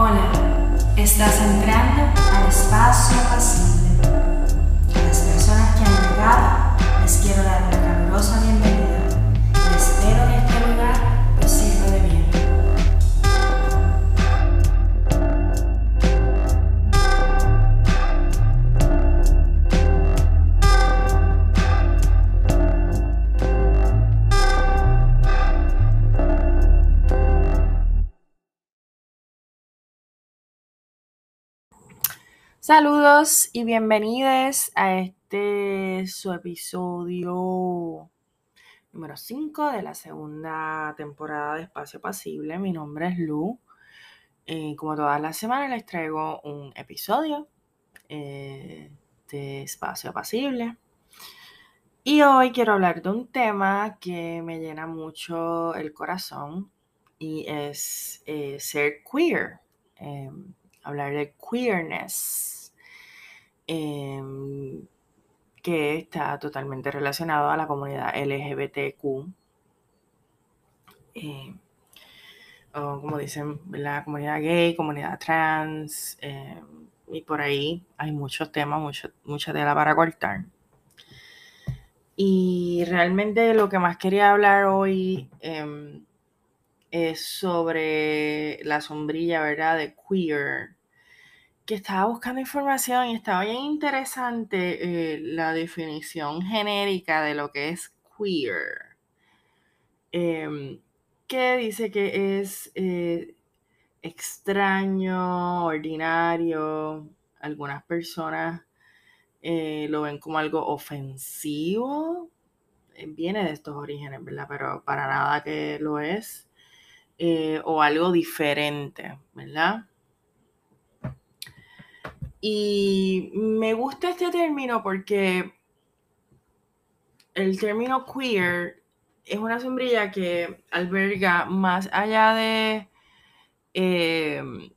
Hola, estás entrando al espacio pasible. A las personas que han llegado les quiero dar una calurosa bienvenida Saludos y bienvenidos a este su episodio número 5 de la segunda temporada de Espacio Pasible. Mi nombre es Lu. Eh, como todas las semanas les traigo un episodio eh, de Espacio Pasible. Y hoy quiero hablar de un tema que me llena mucho el corazón y es eh, ser queer. Em, hablar de queerness Em, que está totalmente relacionado a la comunidad LGBTQ. Eh, o como dicen, la comunidad gay, comunidad trans, em, y por ahí hay muchos temas, mucho, mucha tela para cortar. Y realmente lo que más quería hablar hoy em, es sobre la sombrilla, ¿verdad? De queer que estaba buscando información y estaba bien interesante eh, la definición genérica de lo que es queer. Em, que dice que es eh, extraño, ordinario. Algunas personas eh, lo ven como algo ofensivo. Viene de estos orígenes, ¿verdad? Pero para nada que lo es. o algo diferente, ¿verdad? Y me gusta este término porque el término queer es una sombrilla que alberga más allá de em,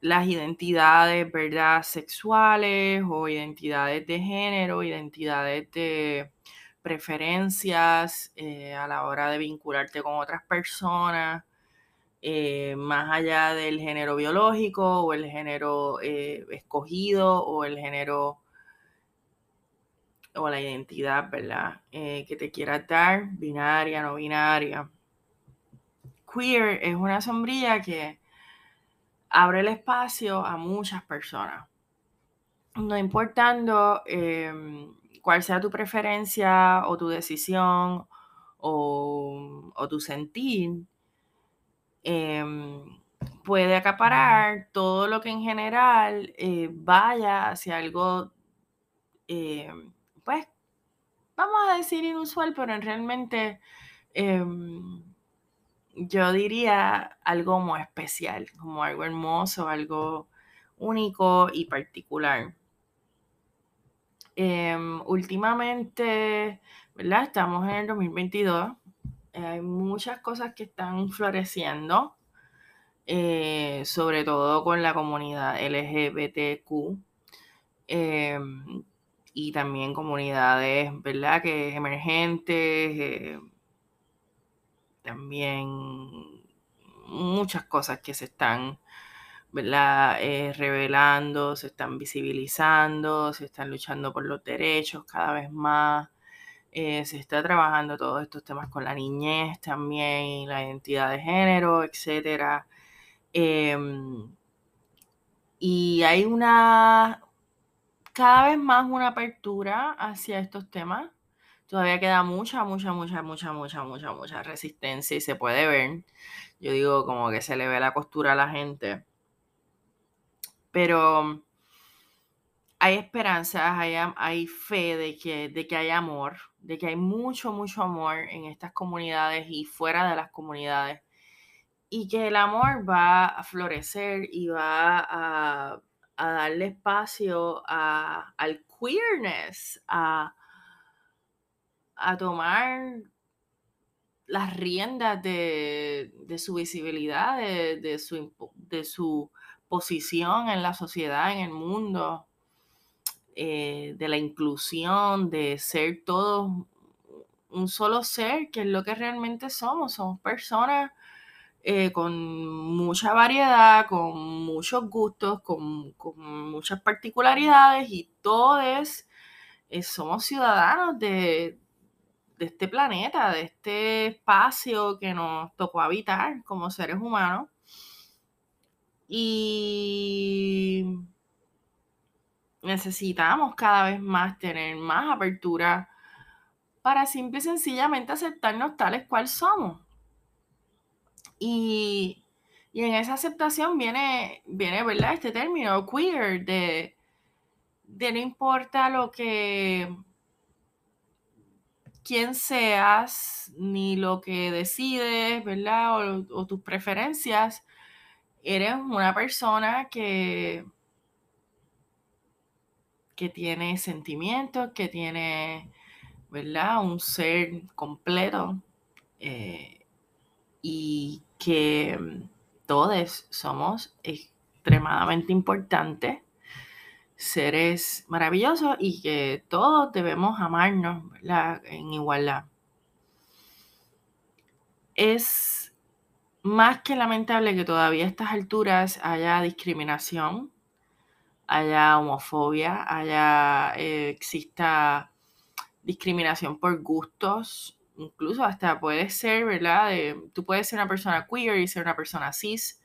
las identidades, ¿verdad? Sexuales o identidades de género, identidades de preferencias eh, a la hora de vincularte con otras personas. Eh, más allá del género biológico o el género eh, escogido o el género o la identidad, ¿verdad? Eh, que te quieras dar, binaria, no binaria. Queer es una sombrilla que abre el espacio a muchas personas. No importando em, cuál sea tu preferencia o tu decisión o, o tu sentir, Em, puede acaparar todo lo que en general eh, vaya hacia algo, em, pues, vamos a decir inusual, pero realmente em, yo diría algo muy especial, como algo hermoso, algo único y particular. últimamente, ¿verdad? Estamos en el 2022 hay muchas cosas que están floreciendo, eh, sobre todo con la comunidad LGBTQ em, y también comunidades, ¿verdad? Que emergentes, eh, también muchas cosas que se están, ¿verdad? Eh, revelando, se están visibilizando, se están luchando por los derechos cada vez más. Eh, se está trabajando todos estos temas con la niñez también, la identidad de género, etc. Em, y hay una, cada vez más una apertura hacia estos temas. Todavía queda mucha, mucha, mucha, mucha, mucha, mucha, mucha resistencia y se puede ver. Yo digo como que se le ve la costura a la gente. Pero hay esperanzas, hay, hay fe de que, de que hay amor, de que hay mucho, mucho amor en estas comunidades y fuera de las comunidades. Y que el amor va a florecer y va a, darle espacio al queerness, a, tomar las riendas de, su visibilidad, de, su, de su posición en la sociedad, en el mundo. Eh, de la inclusión, de ser todos un solo ser, que es lo que realmente somos. Somos personas eh, con mucha variedad, con muchos gustos, con, muchas particularidades y todos eh, somos ciudadanos de, de este planeta, de este espacio que nos tocó habitar como seres humanos. Y necesitamos cada vez más tener más apertura para simple y sencillamente aceptarnos tales cual somos. Y, en esa aceptación viene, viene, ¿verdad? Este término queer, de, de no importa lo que, quién seas, ni lo que decides, ¿verdad? O, o tus preferencias, eres una persona que que tiene sentimientos, que tiene, ¿verdad? Un ser completo eh, y que mm, todos somos extremadamente importantes, seres maravillosos y que todos debemos amarnos en igualdad. Es más que lamentable que todavía a estas alturas haya discriminación haya homofobia, haya eh, exista discriminación por gustos, incluso hasta puede ser, ¿verdad? tú puedes ser una persona queer y ser una persona cis,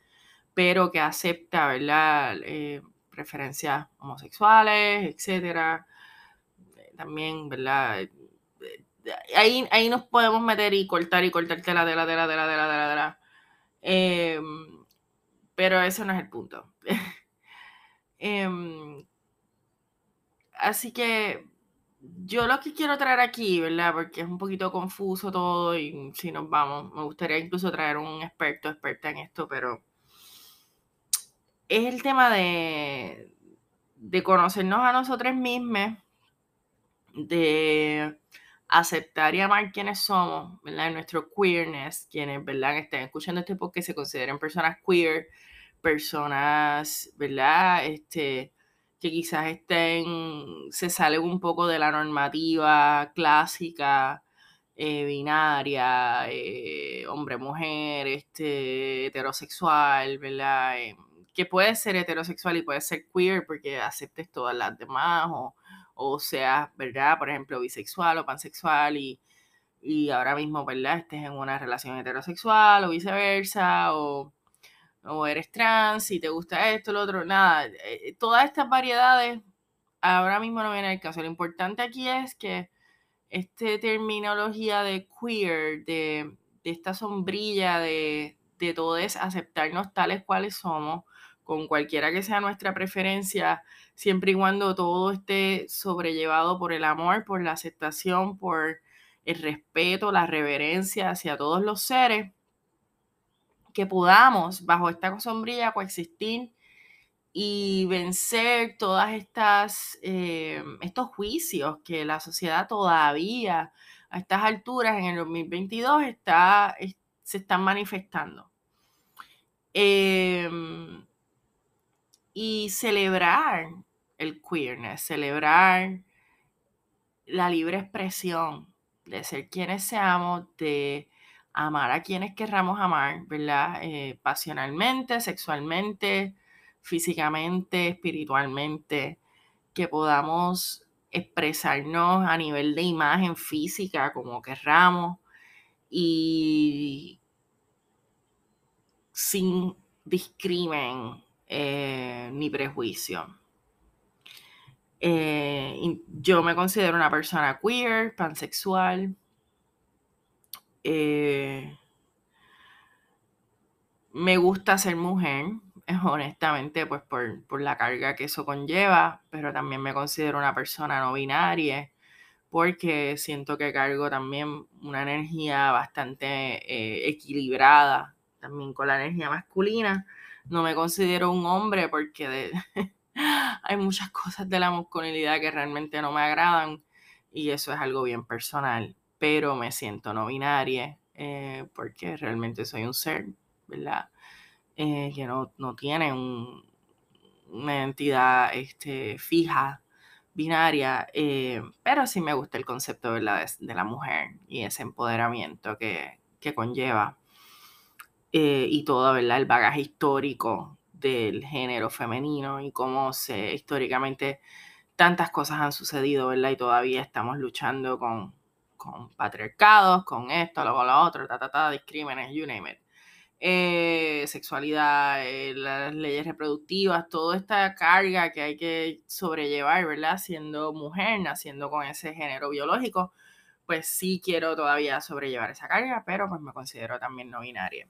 pero que acepta, ¿verdad? Eh, preferencias homosexuales, etcétera. También, ¿verdad? Ahí, ahí nos podemos meter y cortar y cortar tela, tela, tela, tela, tela, tela, tela. Em, pero eso no es el punto. Em, así que yo lo que quiero traer aquí, ¿verdad? Porque es un poquito confuso todo y si nos vamos, me gustaría incluso traer un experto, experta en esto, pero es el tema de, de conocernos a nosotros mismos, de aceptar y amar quienes somos, ¿verdad? Nuestro queerness, quienes, ¿verdad? Estén escuchando este podcast se consideren personas queer, personas, ¿verdad? Este, que quizás estén, se salen un poco de la normativa clásica, eh, binaria, eh, hombre-mujer, este, heterosexual, ¿verdad? Eh, que puede ser heterosexual y puede ser queer porque aceptes todas las demás, o, o seas, ¿verdad? Por ejemplo, bisexual o pansexual y, y ahora mismo, ¿verdad? Estés en una relación heterosexual o viceversa, o o eres trans, y te gusta esto, lo otro, nada, eh, todas estas variedades ahora mismo no viene el caso. Lo importante aquí es que esta terminología de queer, de, esta sombrilla de, de todo es aceptarnos tales cuales somos, con cualquiera que sea nuestra preferencia, siempre y cuando todo esté sobrellevado por el amor, por la aceptación, por el respeto, la reverencia hacia todos los seres, que podamos bajo esta sombrilla coexistir y vencer todas estas eh, estos juicios que la sociedad todavía a estas alturas en el 2022 está, se están manifestando. Em, y celebrar el queerness, celebrar la libre expresión de ser quienes seamos, de amar a quienes querramos amar, ¿verdad? Eh, pasionalmente, sexualmente, físicamente, espiritualmente, que podamos expresarnos a nivel de imagen física como querramos y sin discrimen eh, ni prejuicio. Eh, yo me considero una persona queer, pansexual, eh, me gusta ser mujer, honestamente, pues por, la carga que eso conlleva, pero también me considero una persona no binaria, porque siento que cargo también una energía bastante eh, equilibrada, también con la energía masculina. No me considero un hombre porque hay muchas cosas de la masculinidad que realmente no me agradan y eso es algo bien personal pero me siento no binaria eh, porque realmente soy un ser, ¿verdad? Eh, que no, tiene una identidad este, fija, binaria, eh, pero sí me gusta el concepto ¿verdad? De, la mujer y ese empoderamiento que, conlleva. eh, y todo, ¿verdad? El bagaje histórico del género femenino y cómo se históricamente tantas cosas han sucedido, ¿verdad? Y todavía estamos luchando con, con patriarcados, con esto, luego lo otro, ta, ta, ta, discrímenes, you name it. Eh, sexualidad, eh, las leyes reproductivas, toda esta carga que hay que sobrellevar, ¿verdad? Siendo mujer, naciendo con ese género biológico, pues sí quiero todavía sobrellevar esa carga, pero pues me considero también no binaria.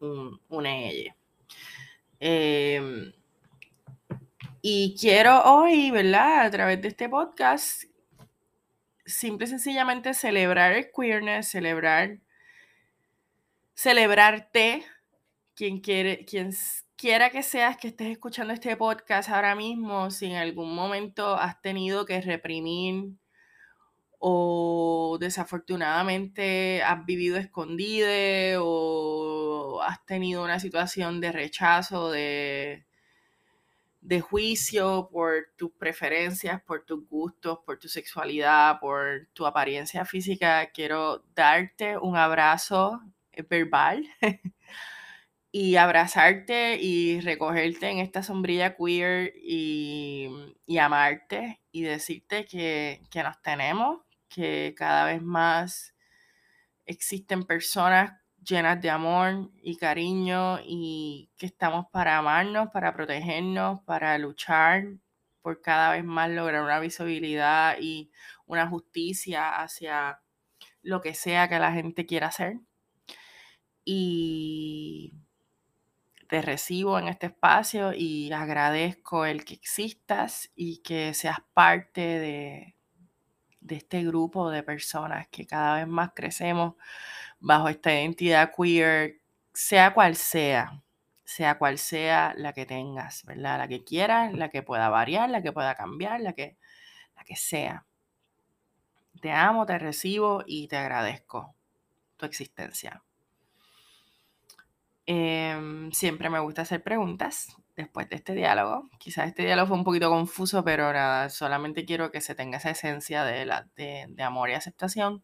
Un, una ella. Em, y quiero hoy, ¿verdad? A través de este podcast, simple y sencillamente celebrar el queerness, celebrar celebrarte, quien, quiere, quien quiera que seas que estés escuchando este podcast ahora mismo, si en algún momento has tenido que reprimir o desafortunadamente has vivido escondido o has tenido una situación de rechazo, de, de juicio por tus preferencias, por tus gustos, por tu sexualidad, por tu apariencia física, quiero darte un abrazo verbal y abrazarte y recogerte en esta sombrilla queer y, amarte y decirte que, que nos tenemos, que cada vez más existen personas llenas de amor y cariño y que estamos para amarnos, para protegernos, para luchar por cada vez más lograr una visibilidad y una justicia hacia lo que sea que la gente quiera hacer. Y te recibo en este espacio y agradezco el que existas y que seas parte de, de este grupo de personas que cada vez más crecemos bajo esta identidad queer, sea cual sea, sea cual sea la que tengas, ¿verdad? La que quieras, la que pueda variar, la que pueda cambiar, la que, la que sea. Te amo, te recibo y te agradezco tu existencia. Em, siempre me gusta hacer preguntas después de este diálogo. Quizás este diálogo fue un poquito confuso, pero nada, solamente quiero que se tenga esa esencia de, la, de, amor y aceptación.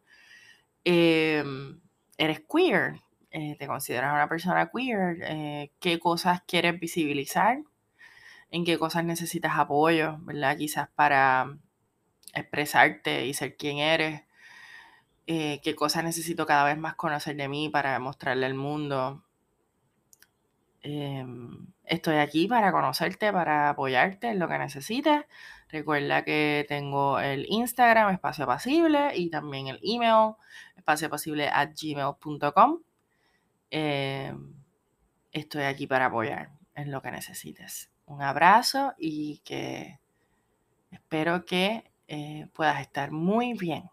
Em, eres queer, eh, te consideras una persona queer, eh, qué cosas quieres visibilizar, en qué cosas necesitas apoyo, ¿verdad? Quizás para expresarte y ser quien eres. Eh, qué cosas necesito cada vez más conocer de mí para mostrarle al mundo. Em, estoy aquí para conocerte, para apoyarte en lo que necesites. Recuerda que tengo el Instagram, espacio pasible, y también el email, espacio pasible at gmail.com. Em, estoy aquí para apoyar en lo que necesites. Un abrazo y que espero que eh, puedas estar muy bien.